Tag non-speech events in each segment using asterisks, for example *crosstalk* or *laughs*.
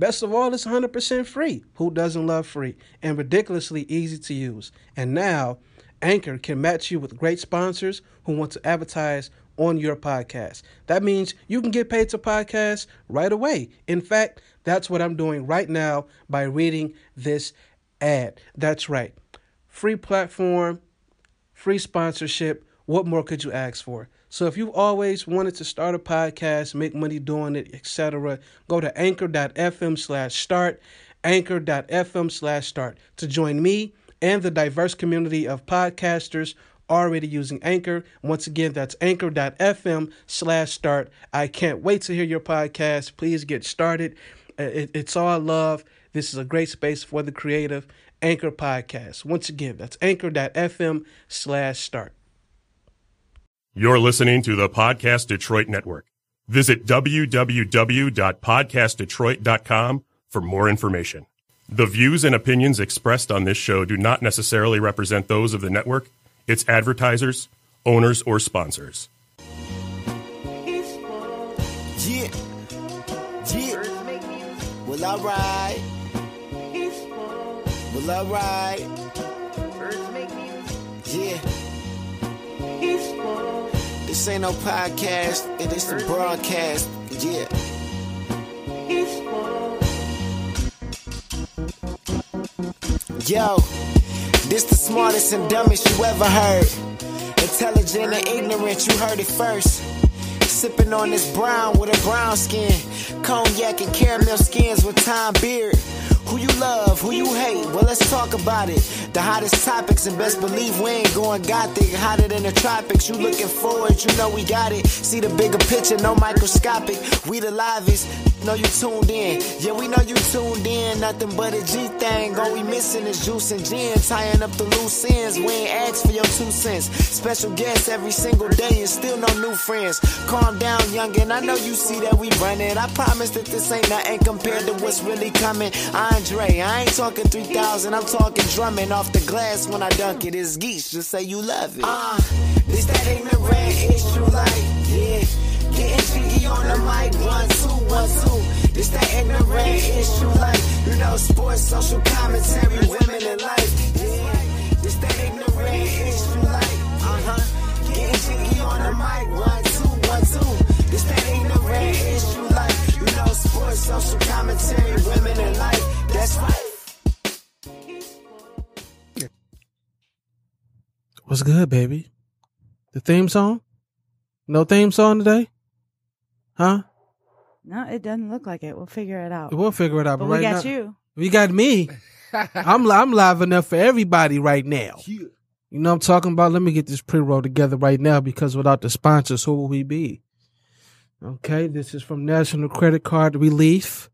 Best of all, it's 100% free. Who doesn't love free? And ridiculously easy to use. And now, Anchor can match you with great sponsors who want to advertise on your podcast. That means you can get paid to podcast right away. In fact, that's what I'm doing right now by reading this ad. That's right. Free platform, free sponsorship. What more could you ask for? So if you've always wanted to start a podcast, make money doing it, etc., go to anchor.fm slash start, anchor.fm slash start to join me and the diverse community of podcasters already using Anchor. Once again, that's anchor.fm slash start. I can't wait to hear your podcast. Please get started. Uh, it's all love. This is a great space for the creative. Anchor Podcast. Once again, that's anchor.fm slash start. You're listening to the Podcast Detroit Network. Visit www.podcastdetroit.com for more information. The views and opinions expressed on this show do not necessarily represent those of the network, its advertisers, owners, or sponsors. Yeah. Yeah. Well, alright. Well, alright. Yeah. This ain't no podcast, it is a broadcast. Yeah. Yo, this the smartest and dumbest you ever heard. Intelligent and ignorant, you heard it first. Sipping on this brown with a brown skin. Cognac and caramel skins with time beard. Who you love, who you hate, well let's talk about it. The hottest topics and best believe we ain't going gothic. Hotter than the tropics, you looking forward, you know we got it. See the bigger picture, no microscopic. We the livest, know you tuned in. Yeah, we know you tuned in, nothing but a G thing. All we missing is juice and gin, tying up the loose ends. We ain't asked for your two cents. Special guests every single day and still no new friends. Calm down, youngin', I know you see that we running. I promise that this ain't nothing compared to what's really coming. Andre, I ain't talking 3000, I'm talking drumming off the glass when I dunk it. It's geese, just say you love it. Uh, this that ignorant issue like, yeah. Getting jiggy on the mic, one, two, one, two. This that ignorant issue like, you know, sports, social commentary, women in life, yeah. This that ignorant issue like, uh-huh. Getting jiggy on the mic, one, two, one, two. This that ignorant issue like, you know, sports, social commentary, women in life, that's right. What's good, baby? The theme song? No theme song today? Huh? No, it doesn't look like it. We'll figure it out. We'll figure it out. but right we got now, you. We got me. *laughs* I'm I'm live enough for everybody right now. You know what I'm talking about? Let me get this pre-roll together right now because without the sponsors, who will we be? Okay, this is from National Credit Card Relief.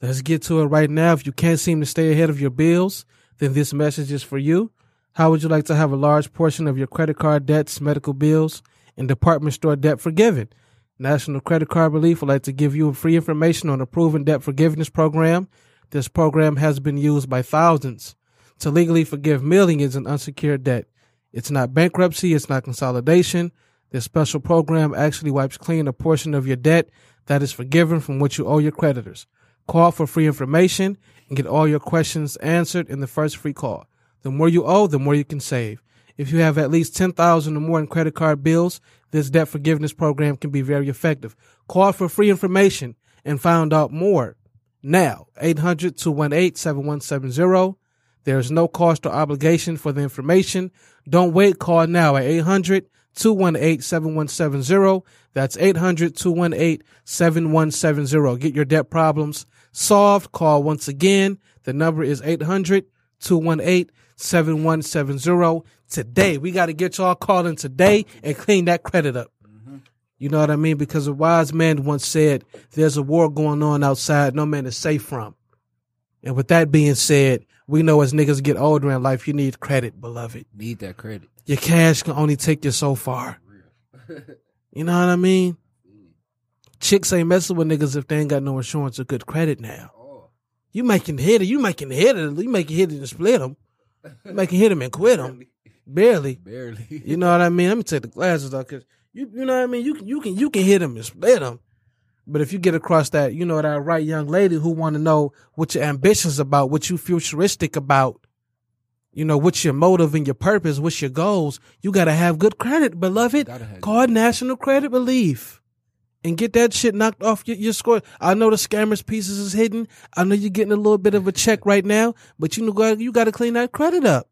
Let's get to it right now. If you can't seem to stay ahead of your bills, then this message is for you. How would you like to have a large portion of your credit card debts, medical bills, and department store debt forgiven? National Credit Card Relief would like to give you free information on a proven debt forgiveness program. This program has been used by thousands to legally forgive millions in unsecured debt. It's not bankruptcy, it's not consolidation. This special program actually wipes clean a portion of your debt that is forgiven from what you owe your creditors. Call for free information and get all your questions answered in the first free call. The more you owe, the more you can save. If you have at least 10,000 or more in credit card bills, this debt forgiveness program can be very effective. Call for free information and find out more now. 800-218-7170. There's no cost or obligation for the information. Don't wait. Call now at 800-218-7170. That's 800-218-7170. Get your debt problems solved. Call once again. The number is 800 218 7170 today. We got to get y'all calling today and clean that credit up. Mm-hmm. You know what I mean? Because a wise man once said, there's a war going on outside no man is safe from. And with that being said, we know as niggas get older in life, you need credit, beloved. Need that credit. Your cash can only take you so far. *laughs* you know what I mean? Chicks ain't messing with niggas if they ain't got no insurance or good credit now. Oh. You making hit it, you making hit it, you making hit it and split them. You making hit them and quit them. Barely. Barely. You know what I mean? Let me take the glasses off because you, you know what I mean? You can, you can, you can hit them and split them. But if you get across that, you know, that right young lady who want to know what your ambitions about, what you futuristic about, you know, what's your motive and your purpose, what's your goals, you got to have good credit, beloved. Call National Credit Relief and get that shit knocked off your, your score. I know the scammers pieces is hidden. I know you're getting a little bit of a check right now, but you know, you got to clean that credit up.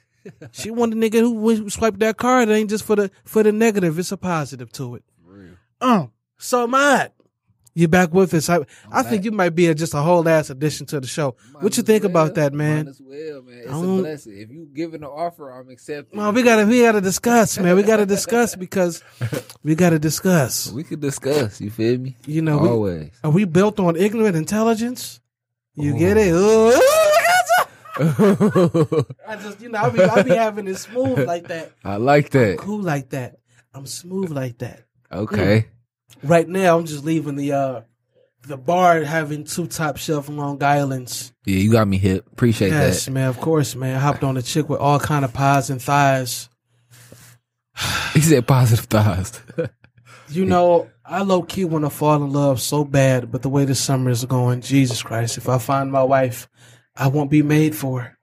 *laughs* she want a nigga who swiped that card. It ain't just for the for the negative. It's a positive to it. Um. So, Matt, you back with us. I, I think you might be a, just a whole ass addition to the show. Might what you think well. about that, man? As well, man. It's a blessing. If you giving an offer, I'm accepting. Well, we gotta we gotta discuss, man. We gotta discuss because *laughs* we gotta discuss. We could discuss. You feel me? You know, always. We, are we built on ignorant intelligence? You Ooh. get it? Ooh. I just, you know, I be, I be having it smooth like that. *laughs* I like that. I'm cool like that. I'm smooth like that. Okay. Mm right now I'm just leaving the uh the bar having two top shelf Long Islands. Yeah, you got me hip. Appreciate yes, that. Yes, man. Of course, man. I hopped on a chick with all kind of pies and thighs. he said positive thighs. *laughs* you know, I low key want to fall in love so bad, but the way the summer is going, Jesus Christ! If I find my wife, I won't be made for her.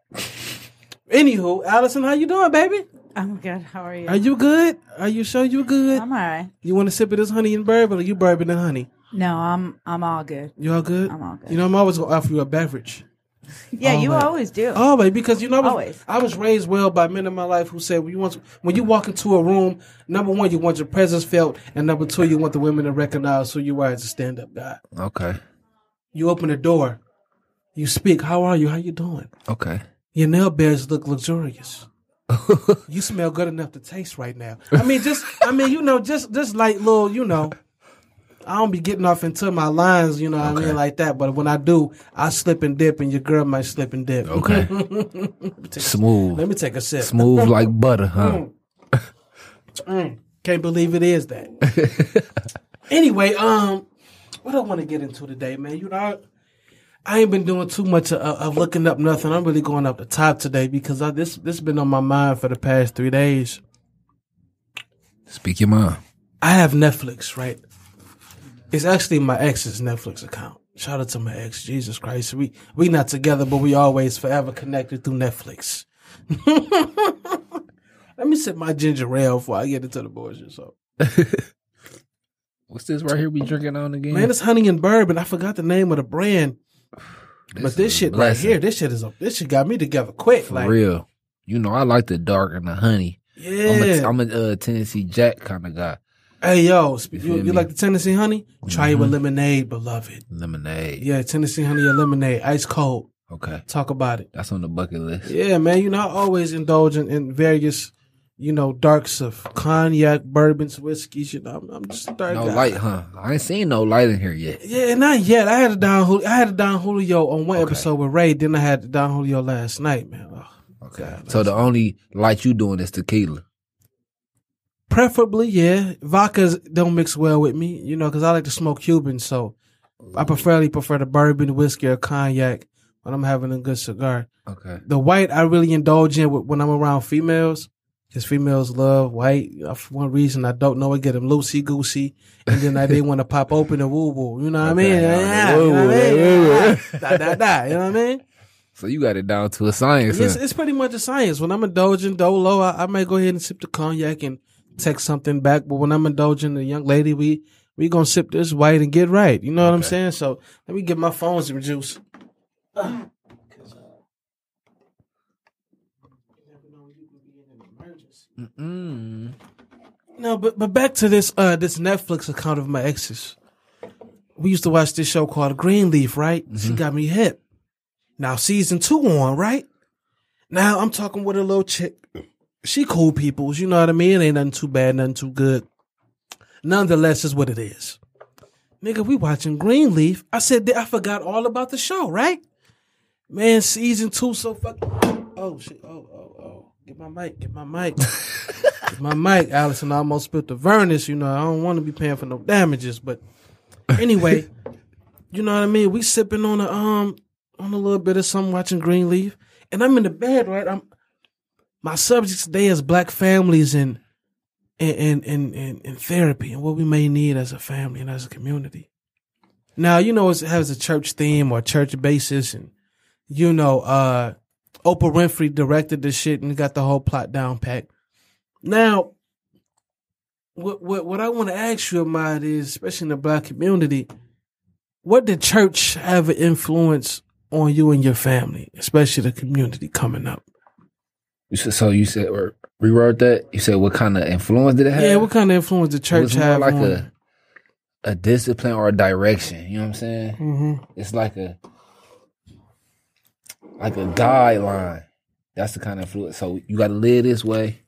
Anywho, Allison, how you doing, baby? I'm good. How are you? Are you good? Are you sure you good? I'm all right. You want to sip of this honey and bourbon, or you bourbon and honey? No, I'm I'm all good. You all good? I'm all good. You know, I'm always gonna offer you a beverage. Yeah, you always do. Always, because you know, I was, always. I was raised well by men in my life who said when you want to, when you walk into a room, number one, you want your presence felt, and number two, you want the women to recognize who you are as a stand up guy. Okay. You open the door, you speak. How are you? How you doing? Okay. Your nail beds look luxurious. *laughs* you smell good enough to taste right now. I mean, just I mean, you know, just just like little, you know. I don't be getting off into my lines, you know okay. I mean, like that. But when I do, I slip and dip, and your girl might slip and dip. Okay. *laughs* Smooth. let me take a sip. Smooth like butter, huh? Mm. Mm. Can't believe it is that. *laughs* anyway, um, what I want to get into today, man. You know, I ain't been doing too much of, of, looking up nothing. I'm really going up the top today because I, this this been on my mind for the past three days. Speak your mind. I have Netflix, right? It's actually my ex's Netflix account. Shout out to my ex. Jesus Christ, we we not together, but we always forever connected through Netflix. *laughs* Let me sip my ginger ale before I get into the bullshit. So. *laughs* What's this right here we drinking on again? Man, it's honey and bourbon. I forgot the name of the brand. This but this shit right here, this shit is a, this shit got me together quick. For like, real. You know, I like the dark and the honey. Yeah. I'm a, I'm a uh, Tennessee Jack kind of guy. Hey yo, you, you, like the Tennessee honey? Try mm-hmm. it with mm-hmm. lemonade, beloved. Lemonade. Yeah, Tennessee honey or lemonade, ice cold. Okay. Talk about it. That's on the bucket list. Yeah, man. You know, I always indulge in, in various you know, darks of cognac, bourbons, whiskeys. You know, I'm, I'm just dark. No guy. light, huh? I ain't seen no light in here yet. Yeah, not yet. I had a Don, Julio. I had a Don Julio on one okay. episode with Ray. Then I had the Don Julio last night, man. Oh, okay. God, so the only light you doing is tequila. Preferably, yeah. Vodkas don't mix well with me, you know, because I like to smoke Cuban. So I mm. preferably prefer the bourbon, whiskey, or cognac when I'm having a good cigar. Okay. The white I really indulge in when I'm around females because females love white. Uh, for one reason, I don't know. I get them loosey goosey, and then I they want to pop open and woo woo. You know what I mean? Yeah, you know what I mean? *laughs* Da, da, da, you know what I mean? So you got it down to a science. It's, it's pretty much a science. When I'm indulging dolo, I, I may go ahead and sip the cognac and text something back. But when I'm indulging the young lady, we we gonna sip this white and get right. You know what okay. I'm saying? So let me get my phone some juice. Uh. Mm-mm. No, but but back to this uh this Netflix account of my exes. We used to watch this show called Greenleaf, right? Mm-hmm. She got me hip. Now season two on, right? Now I'm talking with a little chick. She cool peoples, you know what I mean? It ain't nothing too bad, nothing too good. Nonetheless, is what it is. Nigga, we watching Greenleaf. I said I forgot all about the show, right? Man, season two so fucking. Oh shit! Oh oh my mic! Get my mic! get my mic! Allison I almost spilled the Vernors. You know I don't want to be paying for no damages, but anyway, *laughs* you know what I mean. We sipping on a um on a little bit of something, watching Greenleaf, and I'm in the bed. Right, I'm. My subject today is black families and and and and, and therapy and what we may need as a family and as a community. Now you know it has a church theme or church basis and you know, uh, Oprah Winfrey directed the shit and got the whole plot down pat. Now, what what what I want to ask you about is, especially in the black community, what did church have an influence on you and your family, especially the community coming up? You said, so you said or rewrote that. You said what kind of influence did it have? Yeah, what kind of influence did church have? like on a a discipline or a direction. You know what I'm saying? hmm It's like a like a guideline. That's the kind of influence. So you got to live this way.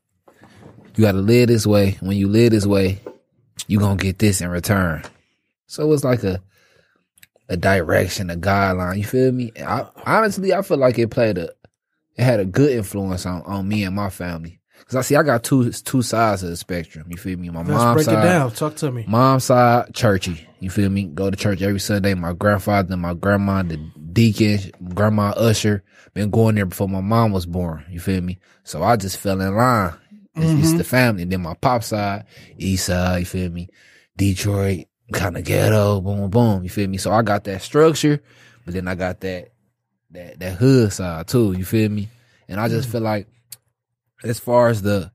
You got to live this way. When you live this way, you gonna get this in return. So it's like a a direction, a guideline. You feel me? I, honestly, I feel like it played a it had a good influence on on me and my family. Cause I see I got two two sides of the spectrum. You feel me? My Let's mom's break side, it down. Talk to me. Mom side, churchy. You feel me? Go to church every Sunday. My grandfather, my grandma, the deacon, grandma usher, been going there before my mom was born. You feel me? So I just fell in line. It's, it's mm-hmm. the family. then my pop side, east side, you feel me? Detroit, kind of ghetto, boom, boom. You feel me? So I got that structure, but then I got that, that, that hood side too. You feel me? And I just mm. feel like as far as the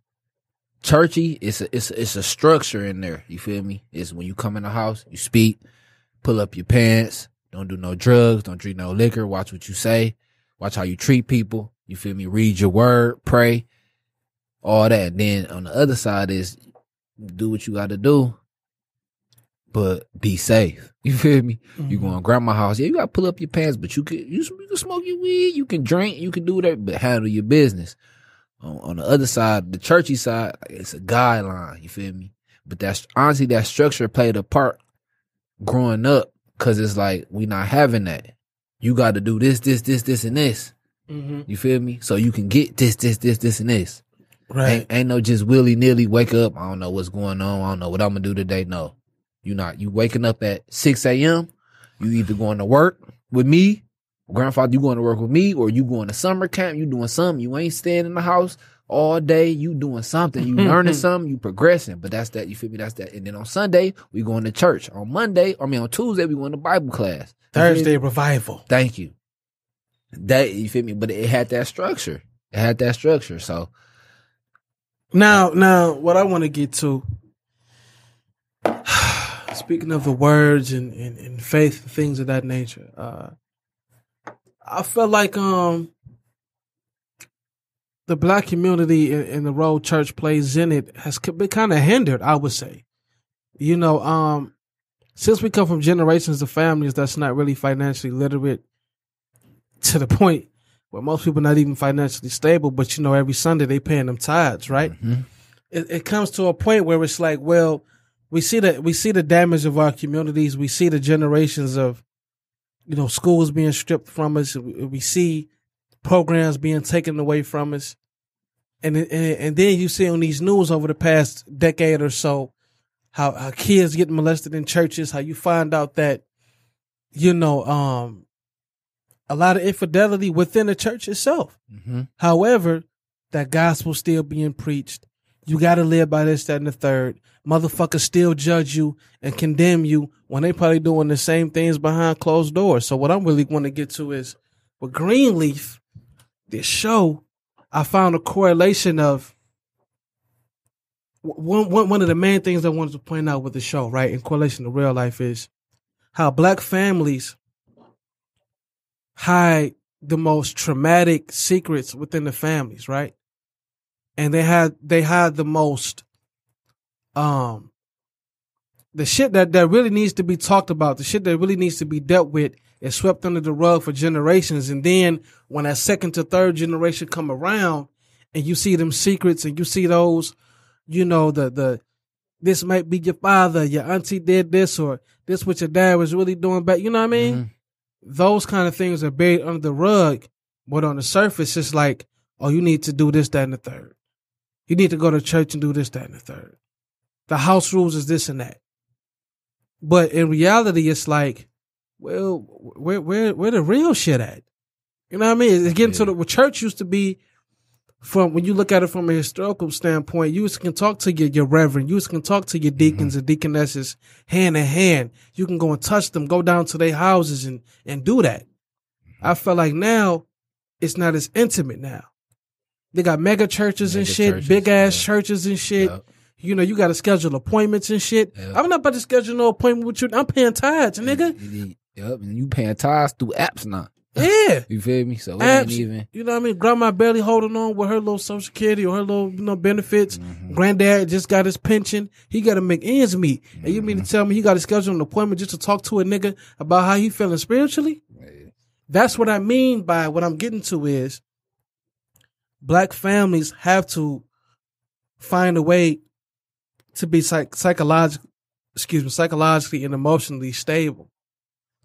churchy, it's a, it's a, it's a structure in there. You feel me? It's when you come in the house, you speak, pull up your pants, don't do no drugs, don't drink no liquor, watch what you say, watch how you treat people. You feel me? Read your word, pray, all that. Then on the other side is do what you got to do, but be safe. *laughs* You feel me? You go mm-hmm. to grandma house, yeah, you got to pull up your pants, but you can you, you can smoke your weed, you can drink, you can do that, but handle your business on, on the other side, the churchy side, it's a guideline. You feel me? But that's honestly that structure played a part growing up because it's like we not having that. You got to do this, this, this, this, and this. hmm You feel me? So you can get this, this, this, this, and this. Right. Ain't, ain't no just willy nilly wake up. I don't know what's going on. I don't know what I'm gonna do today. No, you not. You waking up at six a.m. You either going to work with me, grandfather. You going to work with me, or you going to summer camp. You doing something. You ain't staying in the house all day. You doing something. You learning *laughs* something. You progressing. But that's that. You feel me? That's that. And then on Sunday we going to church. On Monday, I mean on Tuesday we going to Bible class. You feel me? Thursday revival. Thank you. That you feel me? But it had that structure. It had that structure. So Now, now, what I want to get to, *sighs* speaking of the words and, and, and faith things of that nature, uh, I felt like um the black community and, the role church plays in it has been kind of hindered. I would say, you know, um, since we come from generations of families that's not really financially literate to the point where most people not even financially stable, but you know, every Sunday they paying them tithes, right? It, it comes to a point where it's like, well, we see that we see the damage of our communities, we see the generations of, you know, schools being stripped from us, we see programs being taken away from us, and, and and then you see on these news over the past decade or so, how how kids get molested in churches, how you find out that, you know, um, a lot of infidelity within the church itself. mhm. However, that gospel still being preached. You got to live by this, that, and the third. Motherfuckers still judge you and condemn you when they probably doing the same things behind closed doors. So what I'm really want to get to is with Greenleaf, this show, I found a correlation of one, one, one of the main things I wanted to point out with the show, right, in correlation to real life is how black families hide the most traumatic secrets within the families, right? And they had they had the most um the shit that that really needs to be talked about, the shit that really needs to be dealt with is swept under the rug for generations and then when that second to third generation come around and you see them secrets and you see those you know the the this might be your father, your auntie did this or this what your dad was really doing back, you know what I mean? Mm-hmm. those kind of things are buried under the rug, but on the surface, it's like, oh, you need to do this, that, and the third. You need to go to church and do this, that, and the third. The house rules is this and that. But in reality, it's like, well, where where where the real shit at? You know what I mean? It's getting to the what church used to be from when you look at it from a historical standpoint, you can talk to your, your reverend, you can talk to your deacons and deaconesses hand in hand. You can go and touch them, go down to their houses and, and do that. I feel like now it's not as intimate now. They got mega churches and shit, churches, big ass yeah. churches and shit. Yup. You know, you got to schedule appointments and shit. Yeah. I'm not about to schedule no appointment with you. I'm paying tithes, nigga. Yep, and you paying tithes through apps now. Yeah. *laughs* You feel me? So it Apps, ain't even. You know what I mean? Grandma barely holding on with her little social security or her little, you know, benefits. Mm-hmm. Granddad just got his pension. He got to make ends meet. And you Mm-hmm. mean to tell me he got to schedule an appointment just to talk to a nigga about how he feeling spiritually? That's what I mean by what I'm getting to is black families have to find a way to be psych- psychologically, excuse me, psychologically and emotionally stable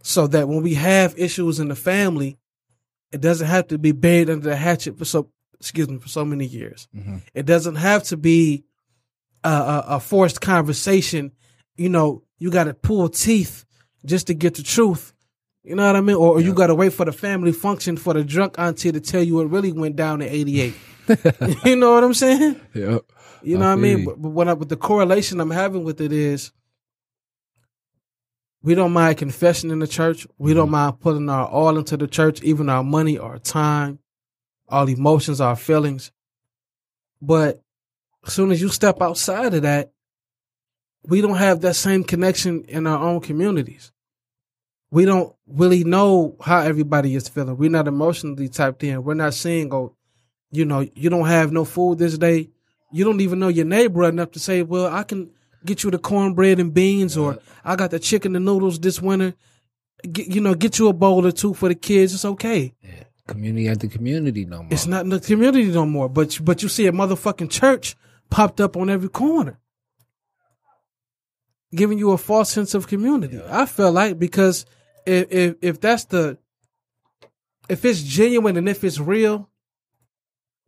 so that when we have issues in the family, it doesn't have to be buried under the hatchet for so, excuse me, for so many years. Mm-hmm. It doesn't have to be a, a, a forced conversation. You know, you got to pull teeth just to get the truth. You know what I mean? Or, or you got to wait for the family function for the drunk auntie to tell you what really went down in 88. *laughs* *laughs* you know what I'm saying? Yep. You know I what I mean? But, but what I, but the correlation I'm having with it is we don't mind confessing in the church. We Mm-hmm. don't mind putting our all into the church, even our money, our time, our emotions, our feelings. But as soon as you step outside of that, we don't have that same connection in our own communities. We don't really know how everybody is feeling. We're not emotionally tapped in. We're not seeing, oh, you know, you don't have no food this day. You don't even know your neighbor enough to say, well, I can get you the cornbread and beans, or I got the chicken and noodles this winter. Get, you know, get you a bowl or two for the kids. It's okay. Community at the community no more. It's not in the community no more. But but you see a motherfucking church popped up on every corner, giving you a false sense of community. I feel like because if, if if that's the if it's genuine and if it's real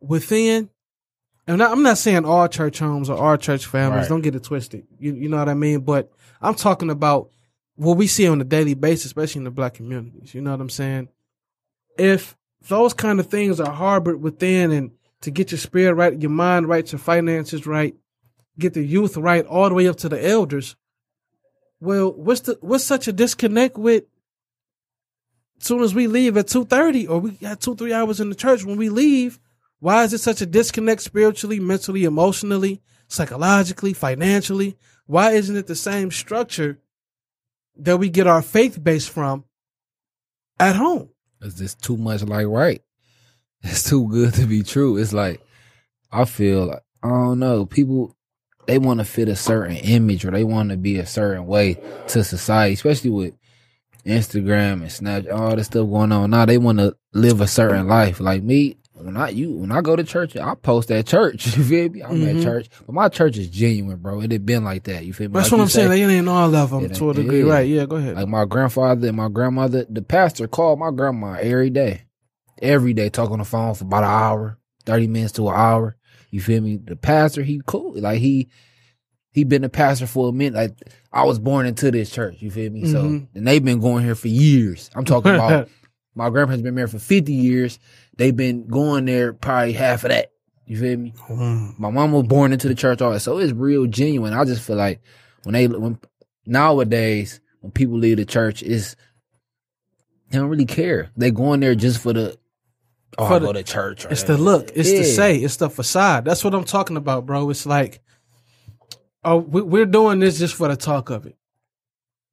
within, and I'm not saying all church homes or all church families. Right. Don't get it twisted. You you know what I mean? But I'm talking about what we see on a daily basis, especially in the black communities. You know what I'm saying? If those kind of things are harbored within and to get your spirit right, your mind right, your finances right, get the youth right, all the way up to the elders. Well, what's the what's such a disconnect with soon as we leave at two thirty or we got two, three hours in the church when we leave, why is it such a disconnect spiritually, mentally, emotionally, psychologically, financially? Why isn't it the same structure that we get our faith base from at home? It's just too much like right. *laughs* It's too good to be true. It's like I feel like I don't know. People they want to fit a certain image or they want to be a certain way to society, especially with Instagram and Snapchat, all this stuff going on. Now they want to live a certain life. Like me, when I you when I go to church, I post at church. *laughs* You feel me? I'm Mhm. at church, but my church is genuine, bro. It had been like that. You feel me? That's Like what I'm saying. say, It ain't all of them to a degree, yeah. right? Yeah, go ahead. Like my grandfather and my grandmother, the pastor called my grandma every day. Every day, talk on the phone for about an hour, 30 minutes to an hour. You feel me? The pastor, he cool. Like he he been a pastor for a minute. Like I was born into this church, you feel me? So Mhm. and they've been going here for years. I'm talking about *laughs* my grandparents been married for 50 years. They've been going there probably half of that. You feel me? Mm. My mom was born into the church, all that. So it's real genuine. I just feel like when they when nowadays when people leave the church, it's they don't really care. They going there just for the oh For the- go to church. or It's the look. It's the say. It's the facade. That's what I'm talking about, bro. It's like, oh, we're doing this just for the talk of it.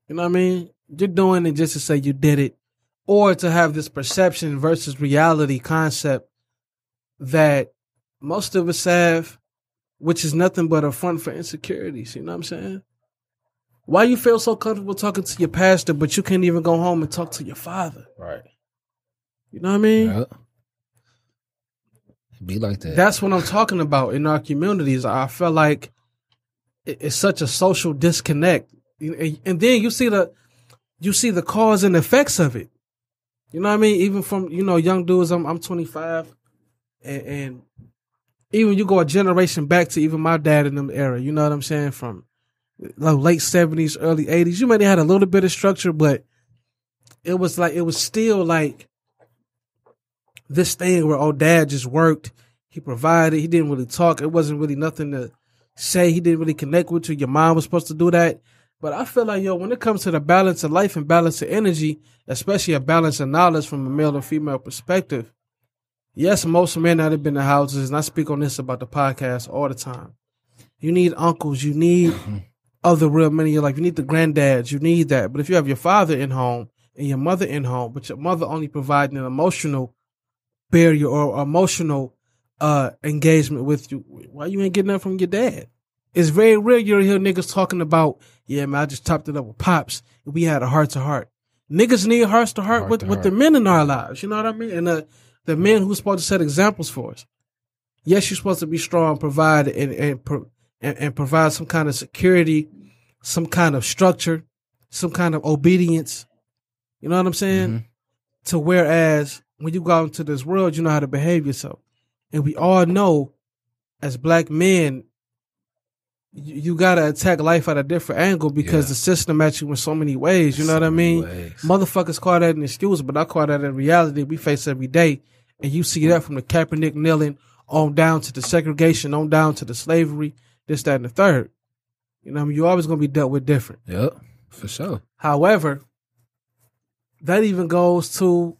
You know what I mean? You're doing it just to say you did it, or to have this perception versus reality concept that most of us have, which is nothing but a front for insecurities. You know what I'm saying? Why you feel so comfortable talking to your pastor, but you can't even go home and talk to your father? right. You know what I mean? Yeah. Be like that. That's what I'm talking about in our communities. I feel like it's such a social disconnect, and and then you see the you see the cause and effects of it. You know what I mean? Even from you know young dudes, I'm I'm 25, and, and even you go a generation back to even my dad in them era. You know what I'm saying? From like late 70s, early 80s, you have had a little bit of structure, but it was like it was still like this thing where oh dad just worked, he provided, he didn't really talk. It wasn't really nothing to say. He didn't really connect with you. Your mom was supposed to do that. But I feel like yo, when it comes to the balance of life and balance of energy, especially a balance of knowledge from a male and female perspective, yes, most men that have been in houses, and I speak on this about the podcast all the time. You need uncles, you need *laughs* other real men in your life. You need the granddads, you need that. But if you have your father in home and your mother in home, but your mother only providing an emotional barrier or emotional uh engagement with you, why you ain't getting that from your dad? It's very rare you hear niggas talking about, yeah, man, I just topped it up with pops we had a heart to heart. Niggas need hearts to heart Heart with, to with the men in our lives. You know what I mean? And uh, the men who's supposed to set examples for us. Yes, you're supposed to be strong, provide and and, and and provide some kind of security, some kind of structure, some kind of obedience. You know what I'm saying? Mhm. To whereas when you go out into this world, you know how to behave yourself, and we all know, as black men, you, you gotta attack life at a different angle because Yeah. the system at you in so many ways. You know what I mean? ways. Motherfuckers call that an excuse, but I call that a reality we face every day. And you see that from the Kaepernick kneeling on down to the segregation, on down to the slavery, this, that, and the third. You know, I mean, you're always gonna be dealt with different. Yep, for sure. However, that even goes to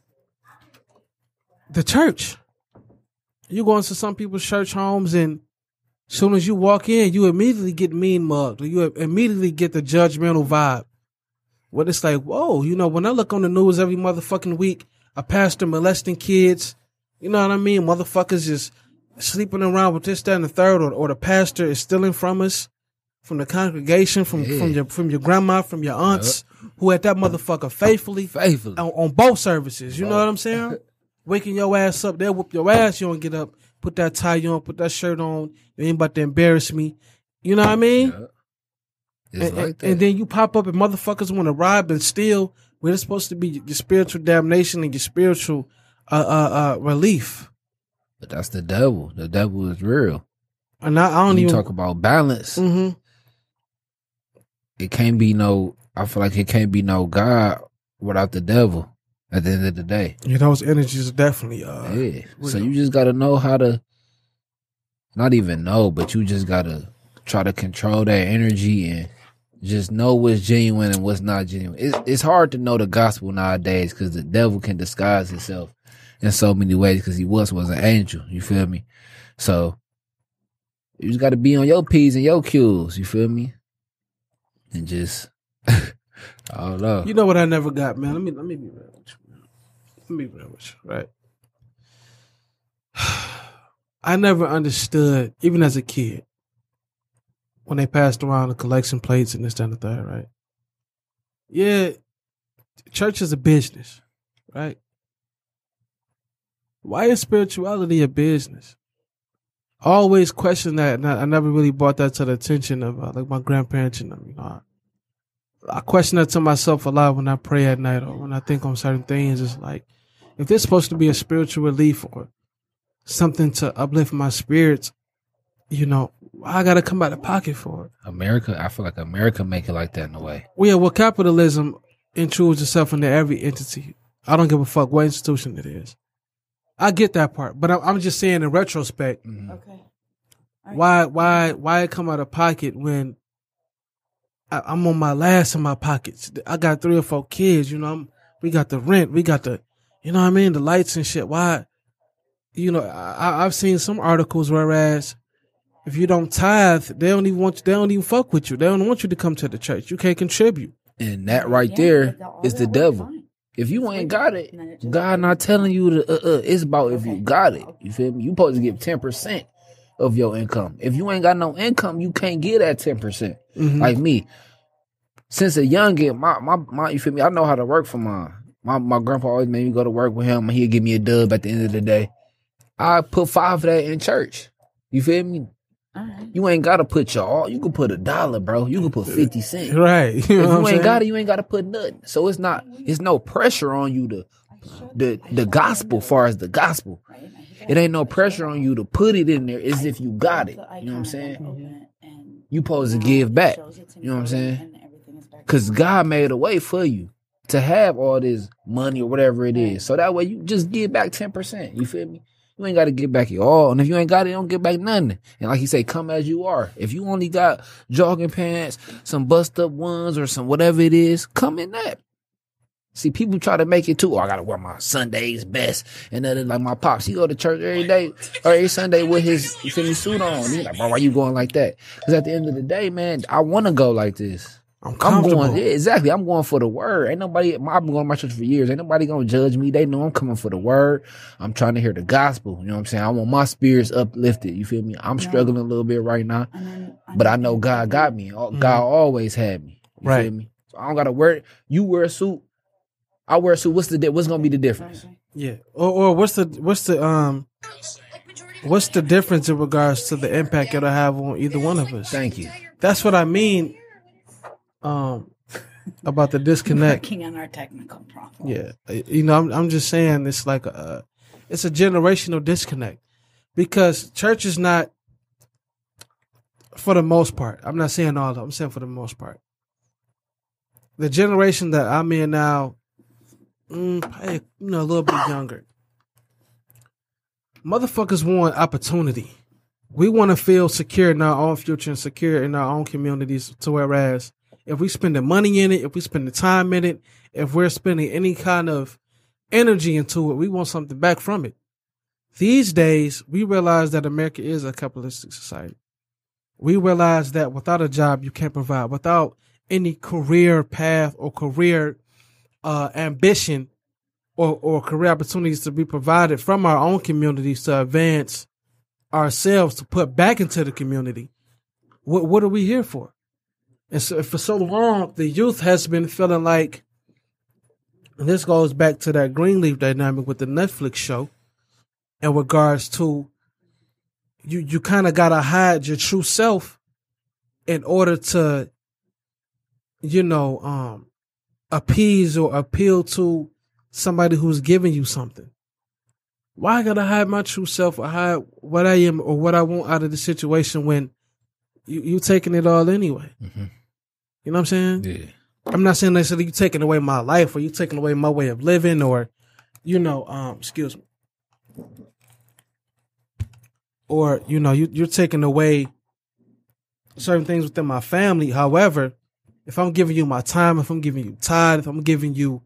the church. You go into some people's church homes, and soon as you walk in, you immediately get mean mugged, or you immediately get the judgmental vibe. What it's like, whoa, you know, when I look on the news every motherfucking week, a pastor molesting kids, you know what I mean? Motherfuckers just sleeping around with this, that, and the third, or, or the pastor is stealing from us, from the congregation, from Yeah. from your from your grandma, from your aunts, who had that motherfucker faithfully Faithfully. on, on both services. You know what I'm saying? *laughs* Waking your ass up, they'll whoop your ass. You don't get up, put that tie on, put that shirt on. You ain't about to embarrass me. You know what I mean? Yeah. It's and, like and- that. and then you pop up and motherfuckers want to rob and steal when it's supposed to be your spiritual damnation and your spiritual uh, uh, uh, relief. but that's the devil. The devil is real. And I, I don't you even. talk about balance, hmm it can't be no. I feel like it can't be no God without the devil. At the end of the day, Yeah, those energies are definitely. Uh, yeah. So you just gotta know how to, not even know, but you just gotta try to control that energy and just know what's genuine and what's not genuine. It's it's hard to know the gospel nowadays because the devil can disguise himself in so many ways because he once was an angel. You feel me? So you just got to be on your p's and your q's. You feel me? And just *laughs* I don't know. You know what I never got, man. Let me let me be real with you. Man. Let me be real with you, right? *sighs* I never understood, even as a kid, when they passed around the collection plates and this, that, and the third, right? Yeah, church is a business, right? Why is spirituality a business? I always question that, and I, I never really brought that to the attention of uh, like my grandparents and them. You know, I, I question that to myself a lot when I pray at night or when I think on certain things. It's like, if this is supposed to be a spiritual relief or something to uplift my spirits, you know, I got to come out of pocket for it. America, I feel like America make it like that in a way. Well, yeah, well, capitalism intrudes itself into every entity. I don't give a fuck what institution it is. I get that part, but I'm, I'm just saying in retrospect, mm-hmm. Okay. why, why, why come out of pocket when I, I'm on my last in my pockets? I got three or four kids, you know. I'm, we got the rent, we got the, you know what I mean, the lights and shit. Why, you know, I, I've seen some articles whereas if you don't tithe, they don't even want you, they don't even fuck with you. They don't want you to come to the church. You can't contribute. And that right Yeah, there but is the devil. fine. If you ain't got it, And then it just- God not telling you to. Uh, uh, it's about if you got it. You feel me? You supposed to give ten percent of your income. If you ain't got no income, you can't get that ten percent. Mhm. Like me, since a youngin, my my my, you feel me? I know how to work for mine. My my grandpa always made me go to work with him, and he'd give me a dub at the end of the day. I put five of that in church. You feel me? All right. You ain't gotta put your all. You can put a dollar, bro. You can put fifty cents. Right. *laughs* You know If you ain't saying? got it, you ain't got to put nothing. So it's not, it's no pressure on you to the the gospel, far as the gospel, it ain't no pressure on you to put it in there. As if you got it. You know what I'm saying? You supposed to give back. You know what I'm saying? Cause God made a way for you to have all this money or whatever it is. So that way you just give back 10%. You feel me? You ain't got to give back at all. And if you ain't got it, don't give back nothing. And like he say, come as you are. If you only got jogging pants, some bust up ones or some whatever it is, come in that. See, people try to make it too. Oh, I gotta wear my Sundays best, and then like my pops, he go to church every day or every Sunday with his me suit on. He's like, bro, why you going like that? Because at the end of the day, man, I want to go like this. I'm I'm going, yeah, exactly. I'm going for the word. Ain't nobody, I've been going to my church for years. Ain't nobody going to judge me. They know I'm coming for the word. I'm trying to hear the gospel. You know what I'm saying? I want my spirits uplifted. You feel me? I'm struggling a little bit right now, but I know God got me. Al- God always had me. You Mm-hmm. Right. feel me? So I don't got to wear, you wear a suit. I wear a suit. What's the, di- what's going to be the difference? Yeah. Or, or what's the what's the um what's the difference in regards to the impact it'll have on either one of us? Thank you. That's what I mean. Um, about the disconnect. Working on our technical problem. Yeah, you know, I'm I'm just saying it's like a it's a generational disconnect because church is not for the most part. I'm not saying all of them. I'm saying for the most part. The generation that I'm in now, mm, probably, you know, a little bit younger. Motherfuckers want opportunity. We want to feel secure in our own future and secure in our own communities. To whereas if we spend the money in it, if we spend the time in it, if we're spending any kind of energy into it, we want something back from it. These days, we realize that America is a capitalistic society. We realize that without a job, you can't provide. Without any career path or career uh, ambition or, or career opportunities to be provided from our own communities to advance ourselves to put back into the community, what, what are we here for? And so for so long, the youth has been feeling like, this goes back to that Greenleaf dynamic with the Netflix show, in regards to you, you kind of gotta hide your true self in order to, you know, um, appease or appeal to somebody who's giving you something. Why I gotta hide my true self or hide what I am or what I want out of the situation when you you taking it all anyway? You know what I'm saying? Yeah. I'm not saying necessarily you taking away my life or you taking away my way of living or, you know, um, excuse me, or you know, you you're taking away certain things within my family. However, if I'm giving you my time, if I'm giving you time, if I'm giving you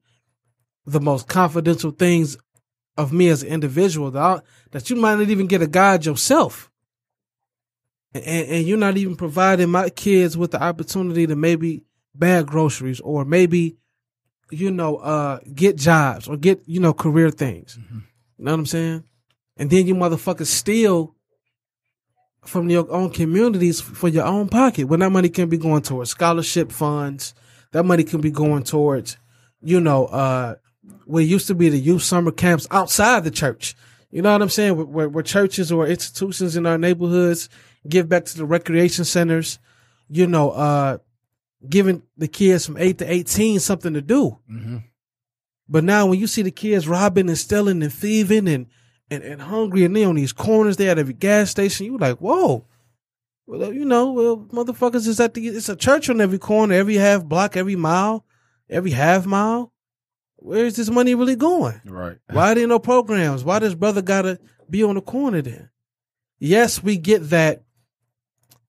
the most confidential things of me as an individual that I, that you might not even get a guide yourself. And, and you're not even providing my kids with the opportunity to maybe bag groceries or maybe, you know, uh, get jobs or get, you know, career things. You know what I'm saying? And then you motherfuckers steal from your own communities for your own pocket when that money can be going towards scholarship funds. That money can be going towards, you know, uh, where used to be the youth summer camps outside the church. You know what I'm saying? Where, where, where churches or institutions in our neighborhoods give back to the recreation centers, you know, uh, giving the kids from eight to 18 something to do. But now when you see the kids robbing and stealing and thieving and, and, and hungry and they on these corners, they at every gas station, You're like, whoa. Well, you know, well, motherfuckers is at the, it's a church on every corner, every half block, every mile, every half mile. Where's this money really going? Right. *laughs* Why there no programs? Why does brother gotta be on the corner then? Yes, we get that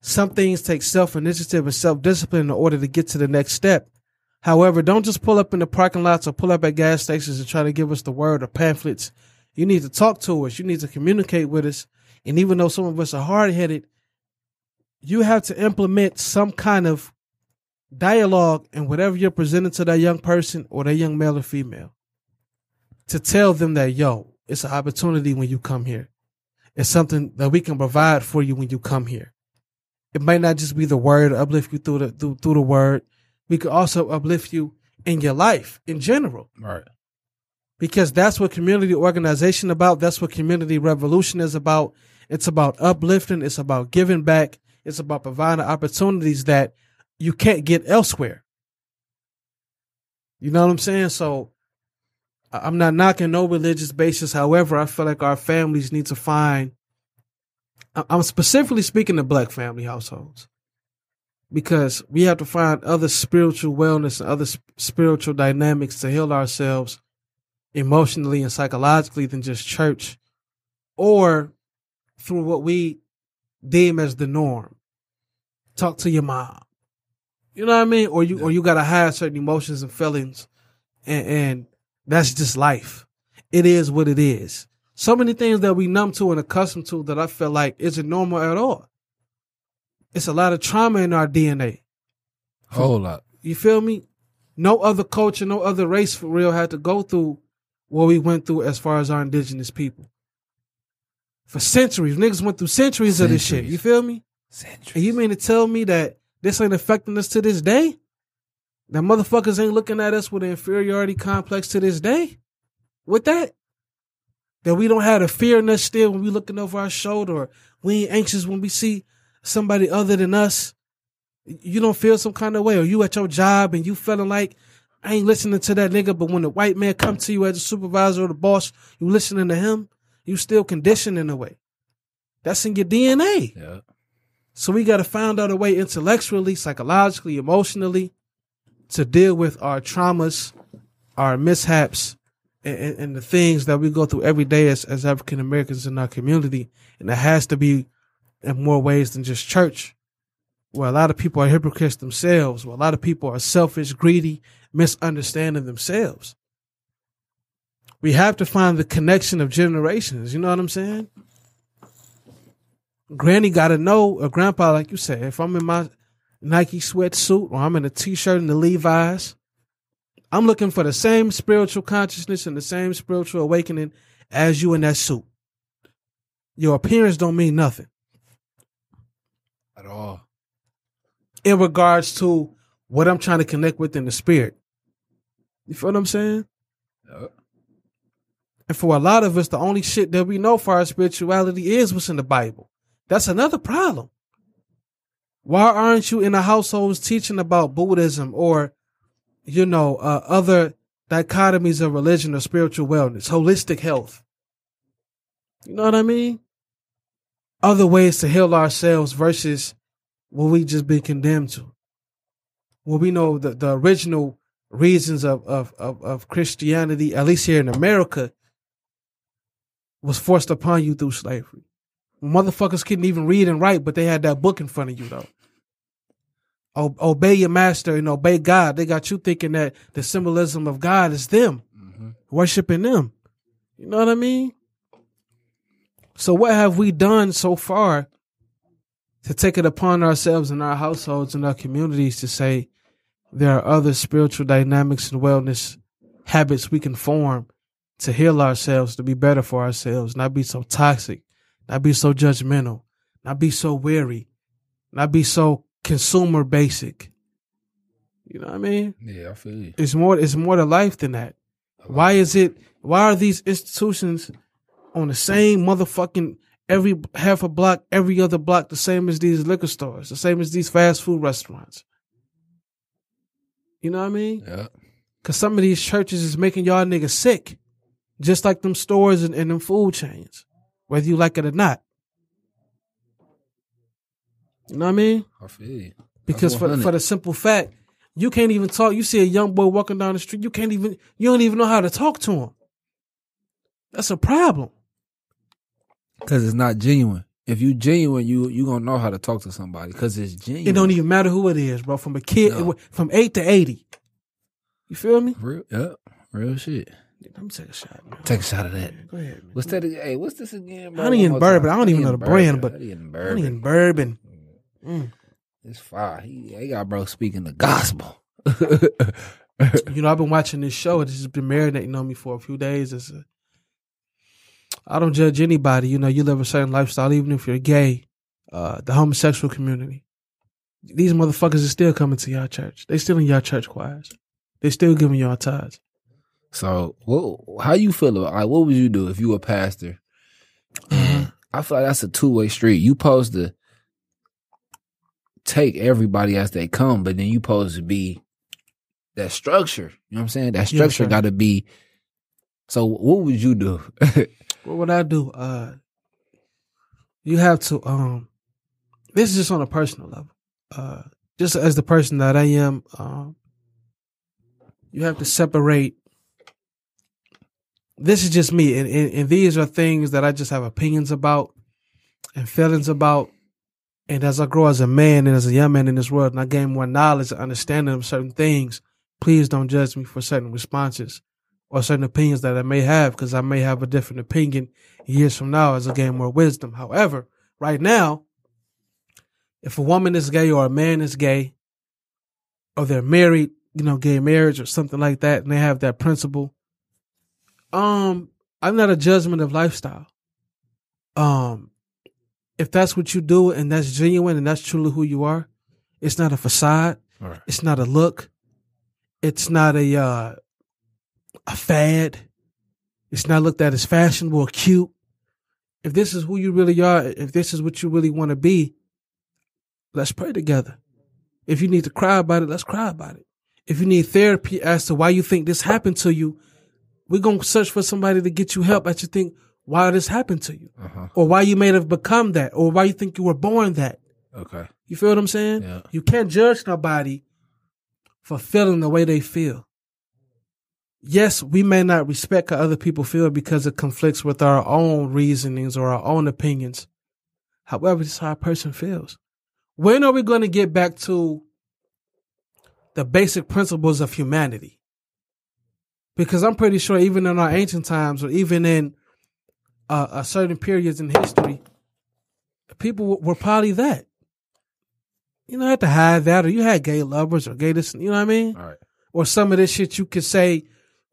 some things take self initiative and self discipline in order to get to the next step. However, don't just pull up in the parking lots or pull up at gas stations and try to give us the word or pamphlets. You need to talk to us. You need to communicate with us. And even though some of us are hard headed, you have to implement some kind of dialogue and whatever you're presenting to that young person or that young male or female to tell them that, yo, it's an opportunity when you come here. It's something that we can provide for you when you come here. It might not just be the word, uplift you through the through, through the word. We could also uplift you in your life in general Right. because that's what community organization about. That's what community revolution is about. It's about uplifting. It's about giving back. It's about providing opportunities that you can't get elsewhere. You know what I'm saying? So I'm not knocking no religious basis. However, I feel like our families need to find. I'm specifically speaking to black family households because we have to find other spiritual wellness and other sp- spiritual dynamics to heal ourselves emotionally and psychologically than just church or through what we deem as the norm. Talk to your mom. You know what I mean? Or you or you gotta hide certain emotions and feelings and, and that's just life. It is what it is. So many things that we numb to and accustomed to that I feel like isn't normal at all. It's a lot of trauma in our DNA. Whole lot. You feel me? No other culture, no other race for real had to go through what we went through as far as our indigenous people. For centuries. Niggas went through centuries, of this shit. You feel me? Centuries. And you mean to tell me that this ain't affecting us to this day? That motherfuckers ain't looking at us with an inferiority complex to this day? With that? That we don't have the fear in us still when we looking over our shoulder or we ain't anxious when we see somebody other than us? You don't feel some kind of way or you at your job and you feeling like I ain't listening to that nigga, but when the white man come to you as a supervisor or the boss, you listening to him, you still conditioned in a way. That's in your DNA. Yeah. So we got to find out a way intellectually, psychologically, emotionally to deal with our traumas, our mishaps, and, and, the things that we go through every day as, as African Americans in our community. And it has to be in more ways than just church, where a lot of people are hypocrites themselves, where a lot of people are selfish, greedy, misunderstanding themselves. We have to find the connection of generations. You know what I'm saying? Granny got to know, or grandpa, like you said, if I'm in my Nike sweatsuit or I'm in a t-shirt and the Levi's, I'm looking for the same spiritual consciousness and the same spiritual awakening as you in that suit. Your appearance don't mean nothing At all. in regards to what I'm trying to connect with in the spirit. You feel what I'm saying? Yeah. And for a lot of us, the only shit that we know for our spirituality is what's in the Bible. That's another problem. Why aren't you in the households teaching about Buddhism or, you know, uh, other dichotomies of religion or spiritual wellness, holistic health? You know what I mean? Other ways to heal ourselves versus what we just been condemned to. Well, we know the, the original reasons of, of, of, of Christianity, at least here in America, was forced upon you through slavery. Motherfuckers couldn't even read and write, but they had that book in front of you though. Obey your master and obey God. They got you thinking that the symbolism of God is them, mm-hmm. worshiping them. You know what I mean? So what have we done so far to take it upon ourselves in our households and our communities to say there are other spiritual dynamics and wellness habits we can form to heal ourselves, to be better for ourselves, not be so toxic, not be so judgmental, not be so weary, not be so consumer basic. You know what I mean? Yeah, I feel you. It's more it's more to life than that. Why is it why are these institutions on the same motherfucking every half a block, every other block, the same as these liquor stores, the same as these fast food restaurants? You know what I mean? Yeah. Cause some of these churches is making y'all niggas sick. Just like them stores and, and them food chains. Whether you like it or not. You know what I mean? I feel you. Because for, for the simple fact, you can't even talk. You see a young boy walking down the street, you can't even, you don't even know how to talk to him. That's a problem. Cause it's not genuine. If you genuine, you you gonna know how to talk to somebody. Cause it's genuine. It don't even matter who it is, bro. From a kid, No. from eight to eighty. You feel me? real. Yeah. Real shit. Let me take a shot, man. Take a shot of that. Go ahead, man. What's that? Hey, what's this again? Bro? Honey One and bourbon. I don't even Honey know the and brand, bourbon. but honey and honey and bourbon. Mm. It's fire. He, he got bro speaking the gospel. *laughs* You know, I've been watching this show. It's just been marinating on me for a few days. It's a, I don't judge anybody. You know, you live a certain lifestyle, even if you're gay, uh, the homosexual community. These motherfuckers are still coming to your church. They still in your church choirs. They still giving y'all tithes. So, what, how you feel about like what would you do if you were a pastor? And I feel like that's a two way street. You supposed to take everybody as they come, but then you supposed to be that structure. You know what I'm saying? That structure got to be So what would you do? *laughs* What would I do? Uh, you have to. Um, this is just on a personal level. Uh, just as the person that I am, um, you have to separate. This is just me, and, and and these are things that I just have opinions about and feelings about. And as I grow as a man and as a young man in this world, and I gain more knowledge and understanding of certain things, please don't judge me for certain responses or certain opinions that I may have, because I may have a different opinion years from now as I gain more wisdom. However, right now, if a woman is gay or a man is gay, or they're married, you know, gay marriage or something like that, and they have that principle, um, I'm not a judgment of lifestyle. Um, if that's what you do and that's genuine and that's truly who you are, it's not a facade. Right. It's not a look. It's not a uh, a fad. It's not looked at as fashionable or cute. If this is who you really are, if this is what you really want to be, let's pray together. If you need to cry about it, let's cry about it. If you need therapy as to why you think this happened to you, we're going to search for somebody to get you help as you think why this happened to you Uh-huh. or why you may have become that or why you think you were born that. Okay. You feel what I'm saying? Yeah. You can't judge nobody for feeling the way they feel. Yes, we may not respect how other people feel because it conflicts with our own reasonings or our own opinions. However, this is how a person feels. When are we going to get back to the basic principles of humanity? Because I'm pretty sure even in our ancient times or even in uh, uh, certain periods in history, people w- were probably that. You don't have to hide that, or you had gay lovers or gay this, you know what I mean? Right. Or some of this shit you could say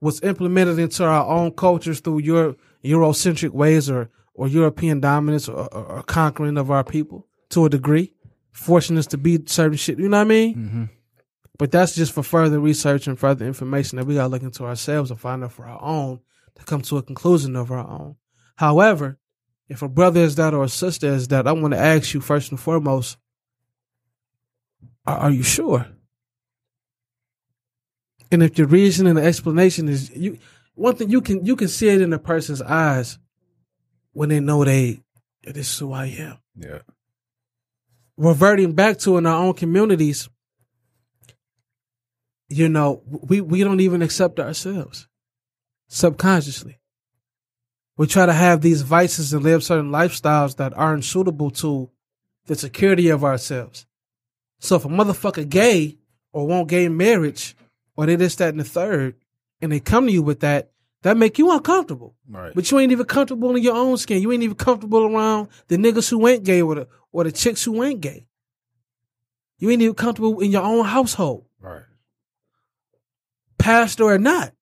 was implemented into our own cultures through your Eurocentric ways or or European dominance or, or, or conquering of our people to a degree, forcing us to be certain shit. You know what I mean? Mm-hmm. But that's just for further research and further information that we gotta look into ourselves and find out for our own to come to a conclusion of our own. However, if a brother is that or a sister is that, I want to ask you first and foremost, are, are you sure? And if your reason and the explanation is you one thing you can you can see it in a person's eyes when they know they this is who I am Yeah. reverting back to in our own communities, you know, we, we don't even accept ourselves subconsciously. We try to have these vices and live certain lifestyles that aren't suitable to the security of ourselves. So if a motherfucker gay or want gay marriage or they this, that, and the third, and they come to you with that, that make you uncomfortable. Right. But you ain't even comfortable in your own skin. You ain't even comfortable around the niggas who ain't gay or the, or the chicks who ain't gay. You ain't even comfortable in your own household, right. pastor or not.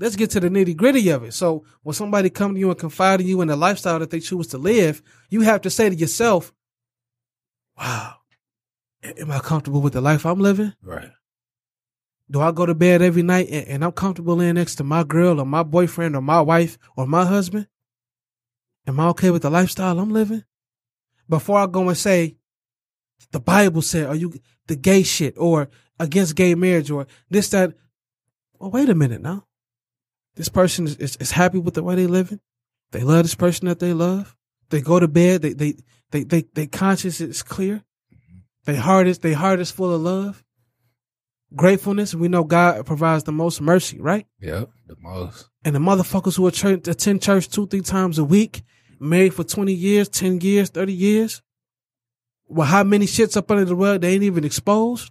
Let's get to the nitty gritty of it. So when somebody come to you and confide in you in the lifestyle that they choose to live, you have to say to yourself, wow, am I comfortable with the life I'm living? Right. Do I go to bed every night and, and I'm comfortable laying next to my girl or my boyfriend or my wife or my husband? Am I okay with the lifestyle I'm living? Before I go and say, the Bible said, are you the gay shit or against gay marriage or this, that? Well, wait a minute now. This person is, is, is happy with the way they living. They love this person that they love. They go to bed. They, they, they, they, they conscience is clear. They heart is, they heart is full of love gratefulness. We know God provides the most mercy, right? Yep. The most. And the motherfuckers who attend church two, three times a week, married for 20 years, 10 years, 30 years. Well, how many shits up under the rug they ain't even exposed?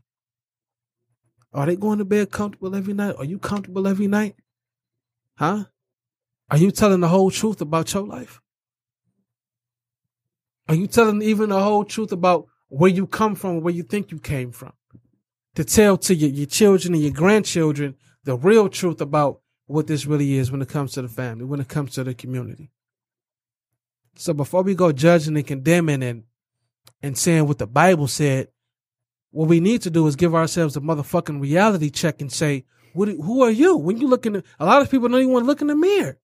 Are they going to bed comfortable every night? Are you comfortable every night? Huh? Are you telling the whole truth about your life? Are you telling even the whole truth about where you come from, where you think you came from? To tell to your, your children and your grandchildren the real truth about what this really is when it comes to the family, when it comes to the community. So before we go judging and condemning and and saying what the Bible said, what we need to do is give ourselves a motherfucking reality check and say, what, who are you? When you look in the, a lot of people don't even want to look in the mirror.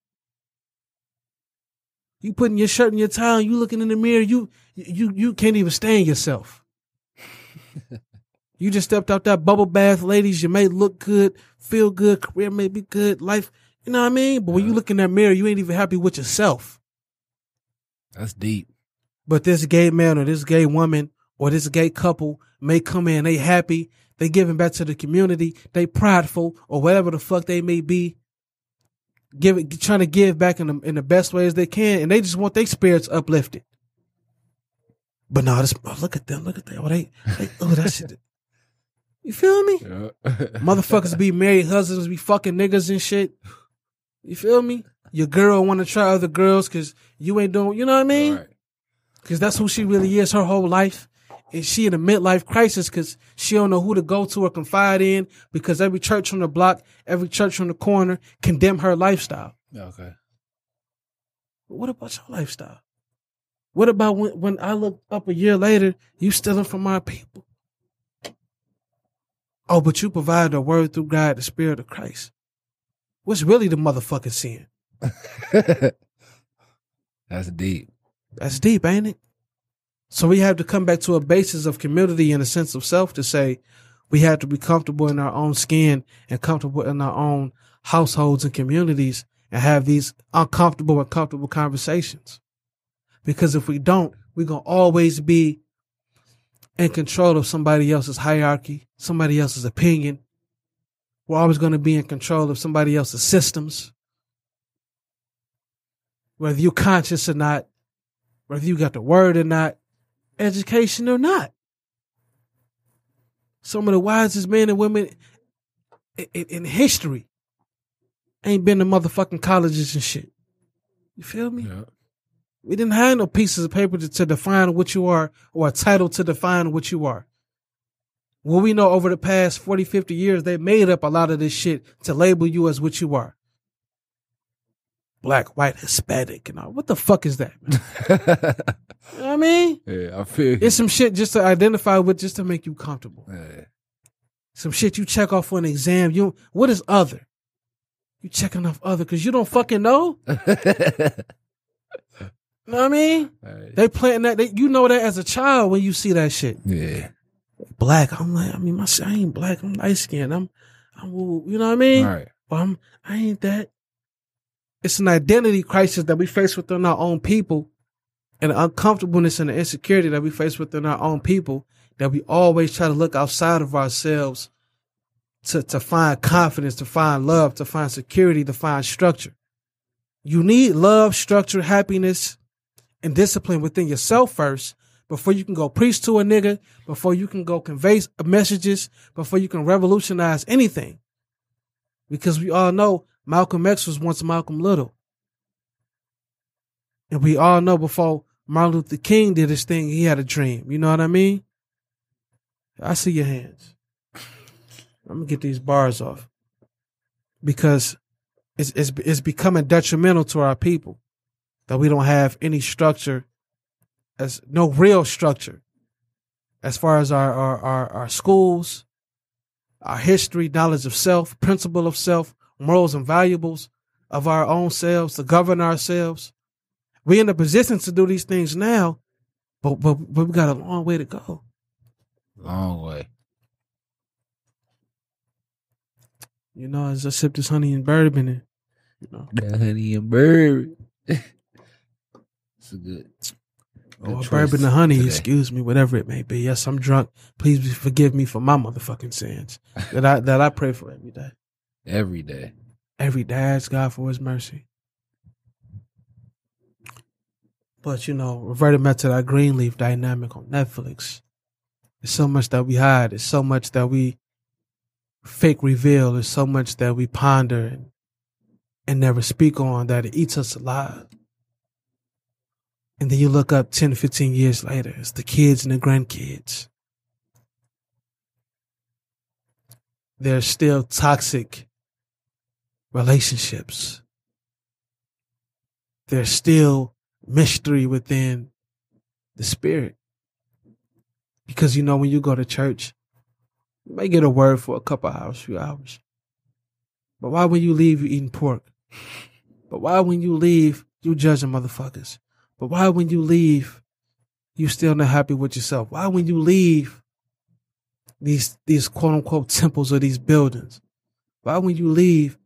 You putting your shirt in your tie, you looking in the mirror, you you you can't even stand yourself. *laughs* you just stepped out that bubble bath, ladies. You may look good, feel good, career may be good, life You know what I mean? But when you look in that mirror, you ain't even happy with yourself. That's deep. But this gay man or this gay woman or this gay couple may come in, they happy, they giving back to the community, they prideful or whatever the fuck they may be, giving trying to give back in the in the best ways they can, and they just want their spirits uplifted. But no, this oh, look at them, look at them. Oh, they, they oh that shit. You feel me? Yeah. *laughs* Motherfuckers be married husbands, be fucking niggas and shit. You feel me? Your girl want to try other girls because you ain't doing. You know what I mean? Right. because that's who she really is her whole life. And she in a midlife crisis because she don't know who to go to or confide in because every church on the block, every church on the corner condemn her lifestyle. Okay. But what about your lifestyle? What about when, when I look up a year later, you stealing from my people? Oh, but you provide the word through God, the spirit of Christ. What's really the motherfucking sin? *laughs* That's deep. That's deep, ain't it? So we have to come back to a basis of community and a sense of self to say we have to be comfortable in our own skin and comfortable in our own households and communities and have these uncomfortable and comfortable conversations. Because if we don't, we're going to always be in control of somebody else's hierarchy, somebody else's opinion. We're always going to be in control of somebody else's systems. Whether you're conscious or not, whether you got the word or not, education or not. Some of the wisest men and women in, in, in history ain't been to motherfucking colleges and shit. You feel me? Yeah. We didn't have no pieces of paper to, to define what you are or a title to define what you are. Well, we know over the past 40, 50 years, they made up a lot of this shit to label you as what you are. Black, white, Hispanic, and all. What the fuck is that? you know what I mean? *laughs* yeah, I feel you. It's some shit just to identify with, just to make you comfortable. Yeah. Some shit you check off on an exam. You what is other? You checking off other because you don't fucking know. *laughs* You know what I mean? Right. They planting that. They, you know that as a child when you see that shit. yeah. Black. I'm like, I mean, my I ain't black. I'm light skinned. I'm, I'm, you know what I mean? Right. Or I'm, I ain't that. It's an identity crisis that we face within our own people, and the uncomfortableness and the insecurity that we face within our own people. That we always try to look outside of ourselves to to find confidence, to find love, to find security, to find structure. You need love, structure, happiness, and discipline within yourself first before you can go preach to a nigga, before you can go convey messages, before you can revolutionize anything. Because we all know Malcolm X was once Malcolm Little. And we all know before Martin Luther King did his thing, he had a dream. You know what I mean? I see your hands. I'm gonna get these bars off. Because it's, it's, it's becoming detrimental to our people that we don't have any structure as no real structure as far as our, our, our, our schools, our history, knowledge of self, principle of self, morals and valuables of our own selves to govern ourselves. We're in a position to do these things now, but, but, but we got a long way to go. Long way. You know, as I sip this honey and bourbon and, you know, The honey and bird. *laughs* it's a good. Or oh, choice bourbon and honey, today. excuse me, whatever it may be. Yes, I'm drunk. Please forgive me for my motherfucking sins *laughs* that I that I pray for every day. Every day. Every day, I ask God for His mercy. But you know, reverted back to that Greenleaf dynamic on Netflix. There's so much that we hide. There's so much that we fake reveal. There's so much that we ponder and, and never speak on that it eats us alive. And then you look up 10, 15 years later, it's the kids and the grandkids. There's still toxic relationships. There's still mystery within the spirit. Because you know, when you go to church, you may get a word for a couple hours, few hours. But why when you leave you eating pork? But why when you leave you judging motherfuckers? But why when you leave you still not happy with yourself? Why when you leave these these quote unquote temples or these buildings? Why when you leave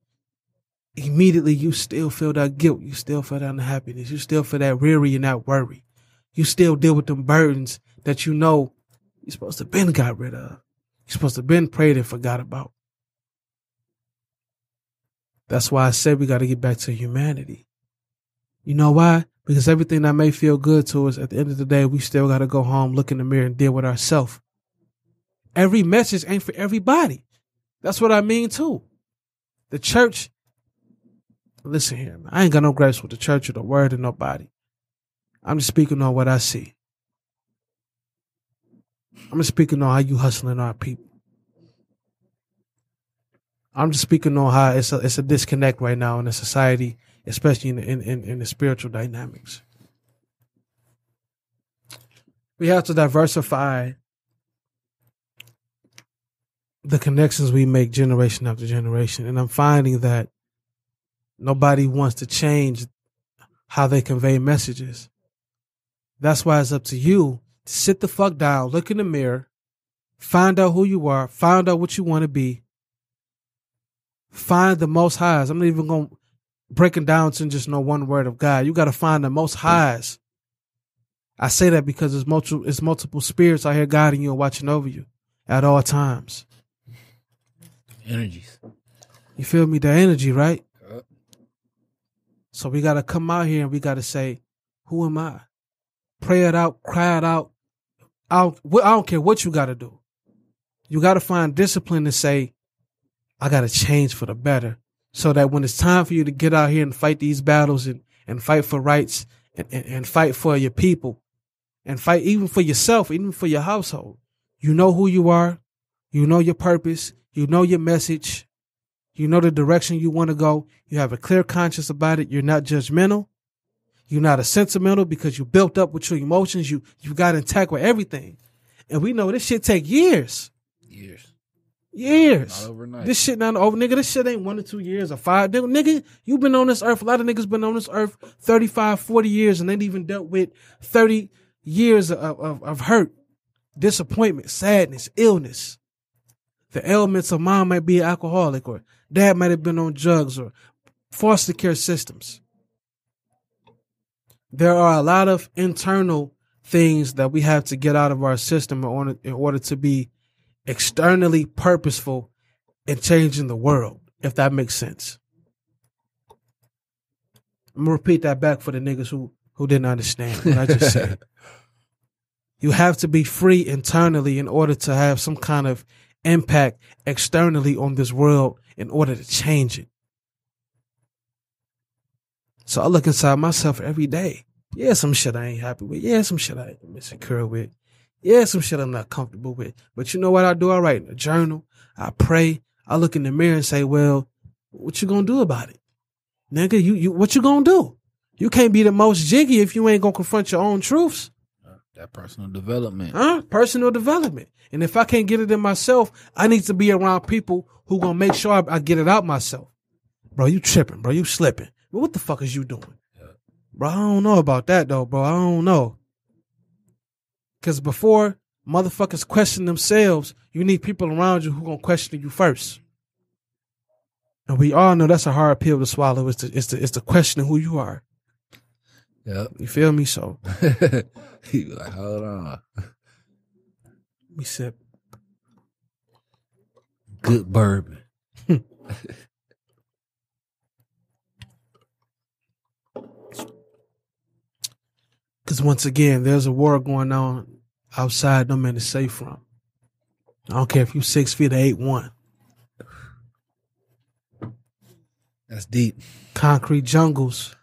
immediately you still feel that guilt. You still feel that unhappiness. You still feel that weary and that worry. You still deal with them burdens that you know you're supposed to been got rid of. You're supposed to been prayed and forgot about. That's why I said we got to get back to humanity. You know why? Because everything that may feel good to us, at the end of the day, we still got to go home, look in the mirror, and deal with ourselves. Every message ain't for everybody. That's what I mean too. The church, listen here, man, I ain't got no gripes with the church or the word or nobody. I'm just speaking on what I see. I'm just speaking on how you hustling our people. I'm just speaking on how it's a it's a disconnect right now in the society, especially in in, in, in the spiritual dynamics. We have to diversify the connections we make generation after generation, and I'm finding that nobody wants to change how they convey messages. That's why it's up to you to sit the fuck down, look in the mirror, find out who you are, find out what you want to be, find the most highs. I'm not even going to break it down to just no one word of God. You got to find the most highs. I say that because there's multiple, it's multiple spirits out here guiding you and watching over you at all times. Energies. You feel me? The energy, right? So we got to come out here and we got to say, who am I? Pray it out, cry it out. I don't, I don't care what you got to do. You got to find discipline to say, I got to change for the better so that when it's time for you to get out here and fight these battles and, and fight for rights and, and, and fight for your people and fight even for yourself, even for your household, you know who you are. You know your purpose. You know your message. You know the direction you want to go. You have a clear conscience about it. You're not judgmental. You're not a sentimental because you built up with your emotions. You you got intact with everything. And we know this shit take years. Years. Years. Not overnight. This shit not over, nigga. This shit ain't one to two years or five. Nigga, you been on this earth. A lot of niggas been on this earth 35, 40 years and ain't even dealt with 30 years of, of, of hurt, disappointment, sadness, illness. The ailments of mom might be an alcoholic or dad might have been on drugs or foster care systems. There are a lot of internal things that we have to get out of our system in order, in order to be externally purposeful in changing the world, if that makes sense. I'm gonna repeat that back for the niggas who, who didn't understand what I just said. *laughs* You have to be free internally in order to have some kind of impact externally on this world in order to change it. So I look inside myself every day. Yeah, some shit I ain't happy with. Yeah, some shit I ain't insecure with. Yeah, some shit I'm not comfortable with. But you know what I do? I write in a journal. I pray. I look in the mirror and say, well, what you gonna do about it? Nigga, you, you, what you gonna do? You can't be the most jiggy if you ain't gonna confront your own truths. Uh, that personal development. Huh? Personal development. And if I can't get it in myself, I need to be around people who gonna make sure I, I get it out myself. Bro, you tripping, bro. You slipping. But what the fuck is you doing? Bro, I don't know about that though, bro. I don't know. Cause before motherfuckers question themselves, you need people around you who gonna question you first. And we all know that's a hard pill to swallow. It's the it's the it's the question of who you are. Yep. You feel me? So *laughs* he be like, hold on. we sip. Good bourbon. *laughs* Cause once again, there's a war going on outside no man is safe from. I don't care if you're six feet or eight one. That's deep. Concrete jungles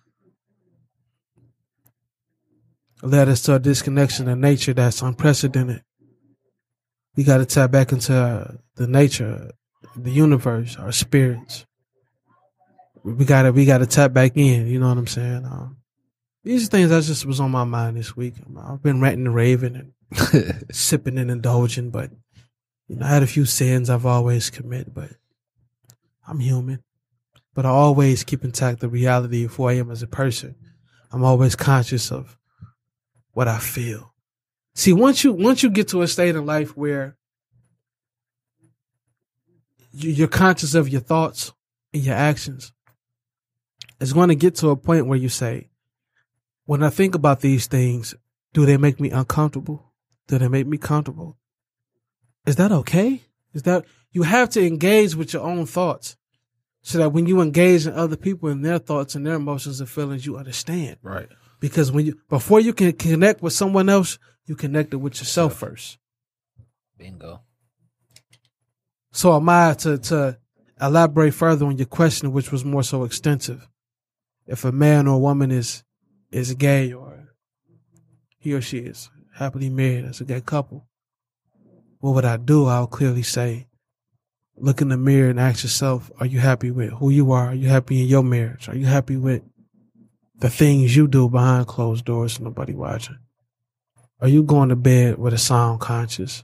led us to a disconnection of nature that's unprecedented. We got to tap back into uh, the nature, the universe, our spirits. We got to we got to tap back in. You know what I'm saying? Um, these are things that just was on my mind this week. I've been ranting and raving and *laughs* sipping and indulging, but you know, I had a few sins I've always committed, but I'm human. But I always keep intact the reality of who I am as a person. I'm always conscious of what I feel. See, once you once you get to a state in life where you- you're conscious of your thoughts and your actions, it's going to get to a point where you say, when I think about these things, do they make me uncomfortable? Do they make me comfortable? Is that okay? Is that you have to engage with your own thoughts so that when you engage in other people and their thoughts and their emotions and feelings, you understand. Right. Because when you before you can connect with someone else, you connected with yourself first. Bingo. So am I to to elaborate further on your question, which was more so extensive. If a man or a woman is is gay or he or she is happily married as a gay couple, what would I do? I'll clearly say, look in the mirror and ask yourself, are you happy with who you are? Are you happy in your marriage? Are you happy with the things you do behind closed doors nobody watching? Are you going to bed with a sound conscience?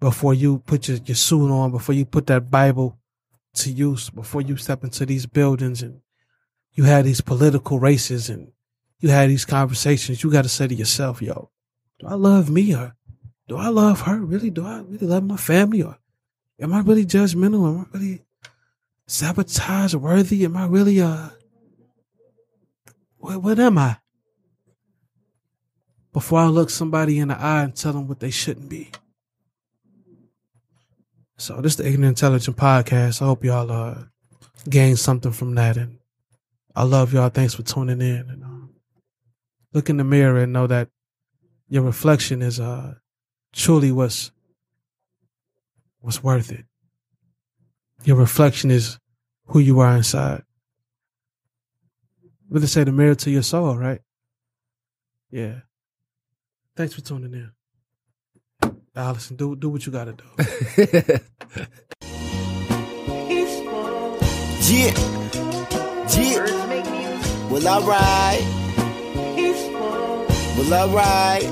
Before you put your, your suit on, before you put that Bible to use, before you step into these buildings and you have these political races and you have these conversations, you got to say to yourself, yo, do I love me or do I love her? Really? Do I really love my family or am I really judgmental? Am I really sabotage worthy? Am I really, uh, what, what am I? Before I look somebody in the eye and tell them what they shouldn't be. So this is the Ignorant Intelligent Podcast. I hope y'all uh something from that and I love y'all. Thanks for tuning in and um, look in the mirror and know that your reflection is uh truly what's what's worth it. Your reflection is who you are inside. Really say the mirror to your soul, right? Yeah. Thanks for tuning in. Allison, do do what you gotta do. *laughs* Yeah. Yeah. Well, alright. Well, alright.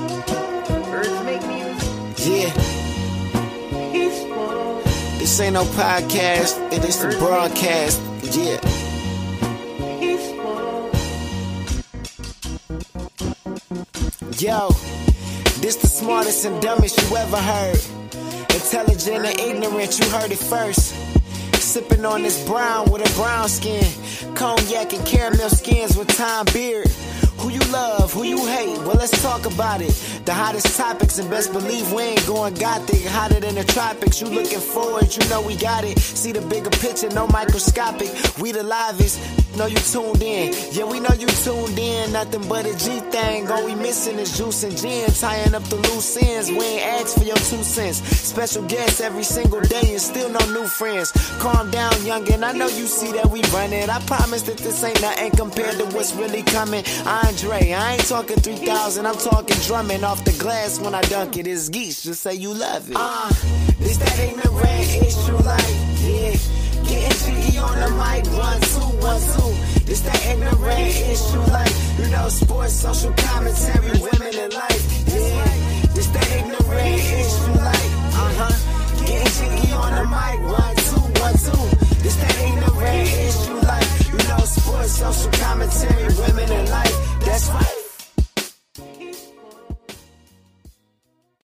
Yeah. Peaceful. This ain't no podcast, it is a broadcast. Yeah. Yo, this the smartest and dumbest you ever heard. Intelligent and ignorant, you heard it first. Sipping on this brown with a brown skin. Cognac and caramel skins with time beard. Who you love, who you hate, well let's talk about it. The hottest topics and best believe we ain't going gothic. Hotter than the tropics, you looking forward, you know we got it. See the bigger picture, no microscopic. We the livest, know you tuned in. Yeah, we know you tuned in, nothing but a G thing. All we missing is juice and gin, tying up the loose ends. We ain't asked for your two cents. Special guests every single day and still no new friends. Calm down, youngin', I know you see that we run it. I promise that this ain't nothing compared to what's really coming. Andre, I ain't talking 3000, I'm talking drumming off the glass when I dunk it. It's geese, just say you love it. Uh, this that Getting jiggy on the mic, one, two, one, two. This that ignorant issue, like, you know, sports, social commentary, women in life. Yeah, this that ignorant issue, like, uh huh. Getting jiggy on the mic, one, two, one, two. This that ignorant issue, like, you know, sports, social commentary, women in life. That's right.